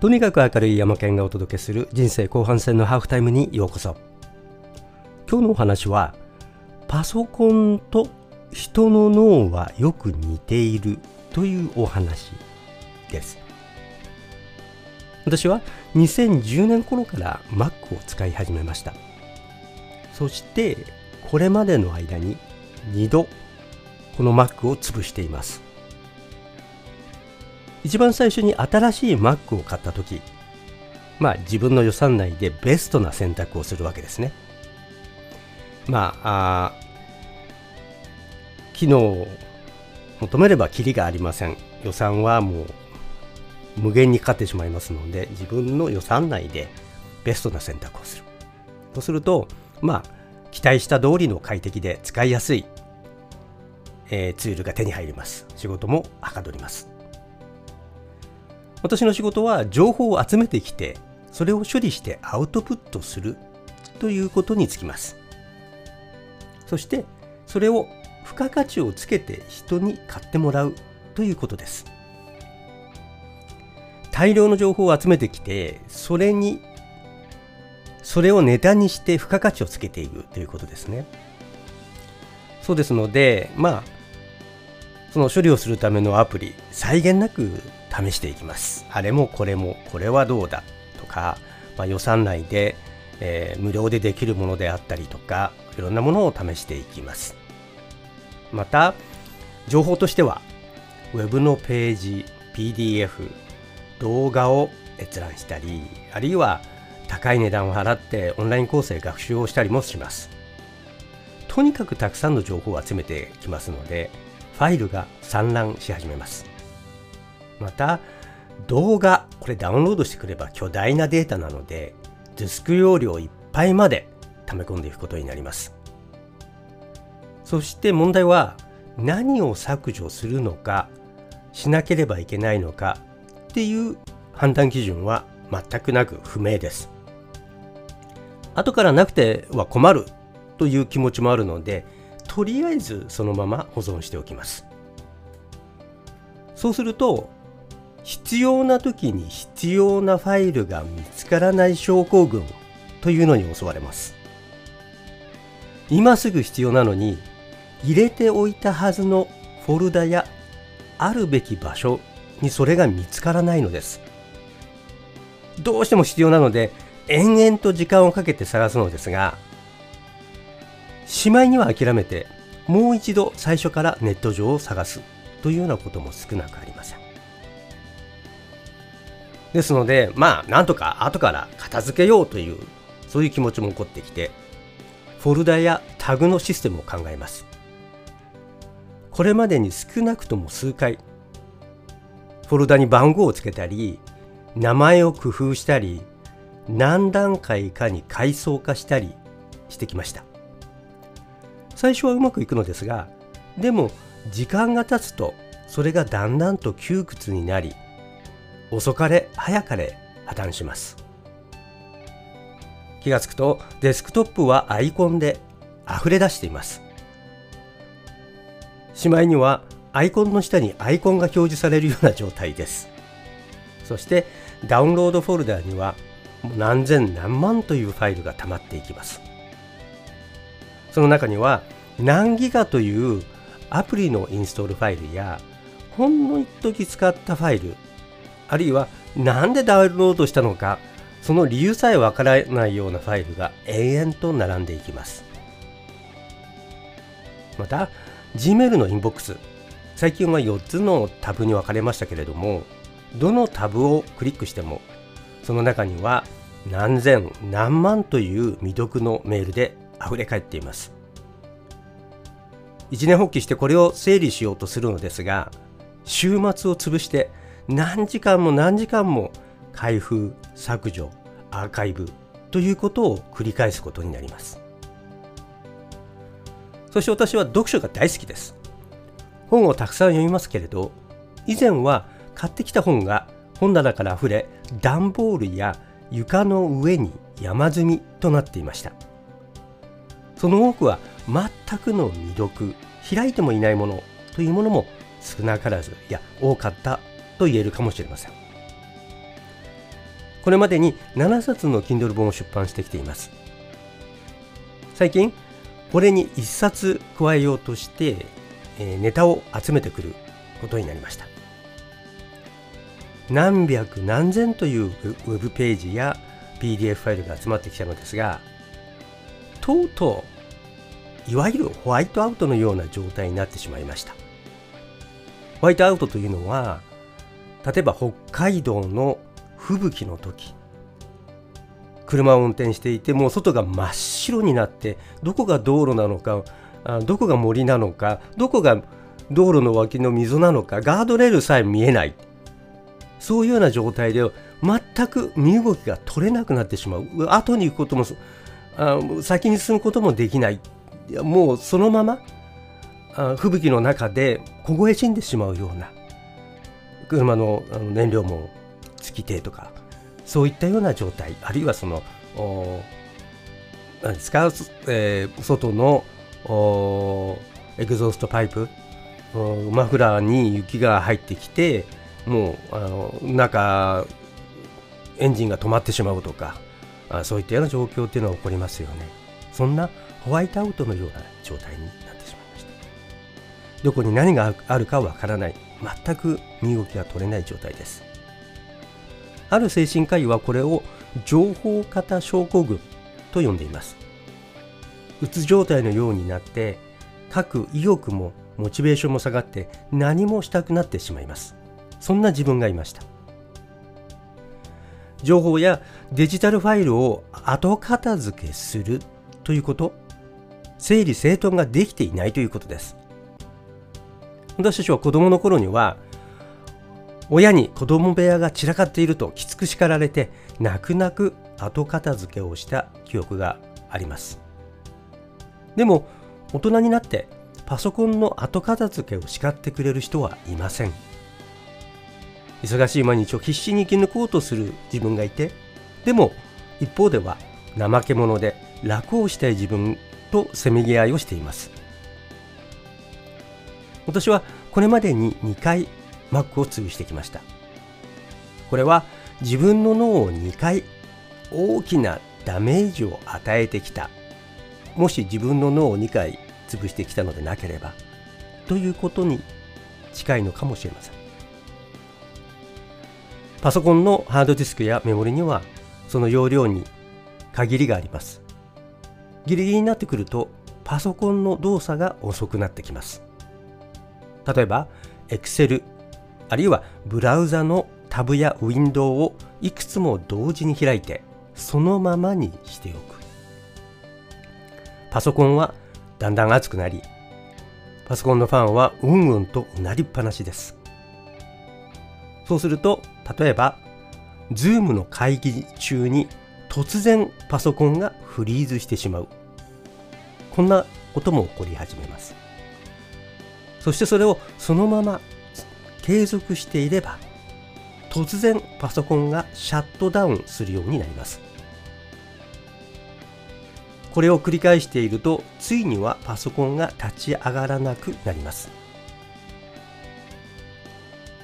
とにかく明るい山県がお届けする人生後半戦のハーフタイムにようこそ。今日のお話はパソコンと人の脳はよく似ているというお話です。私は2010年頃から Mac を使い始めました。そしてこれまでの間に2度この Mac を潰しています。一番最初に新しい Mac を買った時まあ自分の予算内でベストな選択をするわけですね。まあ機能を求めればキリがありません。予算はもう無限にかかってしまいますので自分の予算内でベストな選択をする。とするとまあ期待した通りの快適で使いやすい、えー、ツールが手に入ります。仕事もはかどります。私の仕事は情報を集めてきてそれを処理してアウトプットするということにつきます。そしてそれを付加価値をつけて人に買ってもらうということです。大量の情報を集めてきてそれにそれをネタにして付加価値をつけていくということですね。そうですのでまあその処理をするためのアプリ際限なく試していきます。あれもこれもこれはどうだとか、まあ、予算内で、えー、無料でできるものであったりとかいろんなものを試していきます。また情報としては Web のページ PDF 動画を閲覧したりあるいは高い値段を払ってオンラインコースで学習をしたりもします。とにかくたくさんの情報を集めてきますのでファイルが散乱し始めます。また動画これダウンロードしてくれば巨大なデータなのでディスク容量いっぱいまで溜め込んでいくことになります。そして問題は何を削除するのかしなければいけないのかっていう判断基準は全くなく不明です。後からなくては困るという気持ちもあるのでとりあえずそのまま保存しておきます。そうすると必要な時に必要なファイルが見つからない症候群というのに襲われます。今すぐ必要なのに入れておいたはずのフォルダやあるべき場所にそれが見つからないのです。どうしても必要なので延々と時間をかけて探すのですがしまいには諦めてもう一度最初からネット上を探すというようなことも少なくありません。ですのでまあなんとか後から片付けようというそういう気持ちも起こってきてフォルダやタグのシステムを考えます。これまでに少なくとも数回フォルダに番号をつけたり名前を工夫したり何段階かに階層化したりしてきました。最初はうまくいくのですがでも時間が経つとそれがだんだんと窮屈になり遅かれ早かれ破綻します。気がつくとデスクトップはアイコンで溢れ出しています。しまいにはアイコンの下にアイコンが表示されるような状態です。そしてダウンロードフォルダには何千何万というファイルが溜まっていきます。その中には何ギガというアプリのインストールファイルやほんの一時使ったファイルあるいは何でダウンロードしたのかその理由さえわからないようなファイルが永遠と並んでいきます。また Gmail のインボックス最近は4つのタブに分かれましたけれどもどのタブをクリックしてもその中には何千何万という未読のメールで溢れ返っています。一年発起してこれを整理しようとするのですが週末を潰して何時間も何時間も開封削除アーカイブということを繰り返すことになります。そして私は読書が大好きです。本をたくさん読みますけれど以前は買ってきた本が本棚から溢れ段ボールや床の上に山積みとなっていました。その多くは全くの未読開いてもいないものというものも少なからずいや多かったと言えるかもしれません。これまでに7冊の Kindle 本を出版してきています。最近これに1冊加えようとして、えネタを集めてくることになりました。何百何千というウェブページや PDF ファイルが集まってきたのですがとうとういわゆるホワイトアウトのような状態になってしまいました。ホワイトアウトというのは例えば北海道の吹雪の時車を運転していてもう外が真っ白になってどこが道路なのかどこが森なのかどこが道路の脇の溝なのかガードレールさえ見えない。そういうような状態で全く身動きが取れなくなってしまう。後に行くこともあ先に進むこともできない。もうそのままあ吹雪の中で凍え死んでしまうような。車の燃料も尽きてとかそういったような状態あるいはその何ですか、えー、外のエグゾーストパイプマフラーに雪が入ってきてもうあの中エンジンが止まってしまうとかあそういったような状況っていうのは起こりますよね。そんなホワイトアウトのような状態になってしまいました。どこに何があるかわからない。全く身動きが取れない状態です。ある精神科医はこれを情報型症候群と呼んでいます。うつ状態のようになって書く意欲もモチベーションも下がって何もしたくなってしまいます。そんな自分がいました。情報やデジタルファイルを後片付けするということ。整理整頓ができていないということです。私たちは子供の頃には親に子供部屋が散らかっているときつく叱られて泣く泣く後片付けをした記憶があります。でも大人になってパソコンの後片付けを叱ってくれる人はいません。忙しい毎日を必死に生き抜こうとする自分がいてでも一方では怠け者で楽をしたい自分とせめぎ合いをしています。私はこれまでに2回 Mac を潰してきました。これは自分の脳を2回大きなダメージを与えてきた。もし自分の脳を2回潰してきたのでなければということに近いのかもしれません。パソコンのハードディスクやメモリにはその容量に限りがあります。ギリギリになってくるとパソコンの動作が遅くなってきます。例えば Excel あるいはブラウザのタブやウィンドウをいくつも同時に開いてそのままにしておく。パソコンはだんだん熱くなりパソコンのファンはうんうんとうなりっぱなしです。そうすると例えば Zoom の会議中に突然パソコンがフリーズしてしまう。こんなことも起こり始めます。そしてそれをそのまま継続していれば突然パソコンがシャットダウンするようになります。これを繰り返しているとついにはパソコンが立ち上がらなくなります。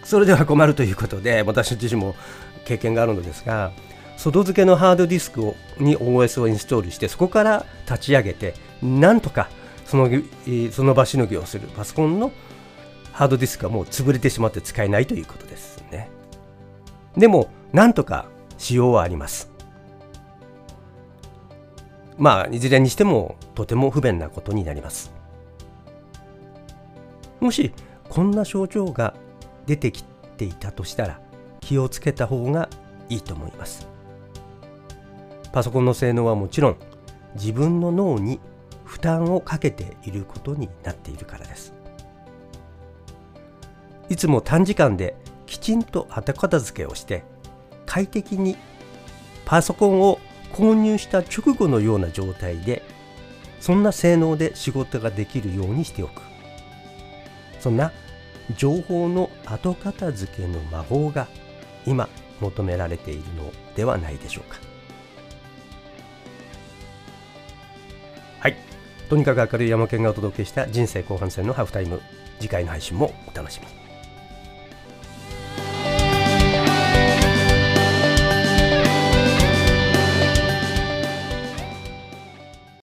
それでは困るということで私自身も経験があるのですが外付けのハードディスクをに OS をインストールしてそこから立ち上げてなんとかそのその場しのぎをする。パソコンのハードディスクがもう潰れてしまって使えないということですね。でもなんとか仕様はあります。まあいずれにしてもとても不便なことになります。もしこんな症状が出てきていたとしたら気をつけた方がいいと思います。パソコンの性能はもちろん自分の脳に負担をかけていることになっているからです。いつも短時間できちんと後片付けをして快適にパソコンを購入した直後のような状態でそんな性能で仕事ができるようにしておく。そんな情報の後片付けの魔法が今求められているのではないでしょうか。とにかく明るい山県がお届けした人生後半戦のハーフタイム。次回の配信もお楽しみに。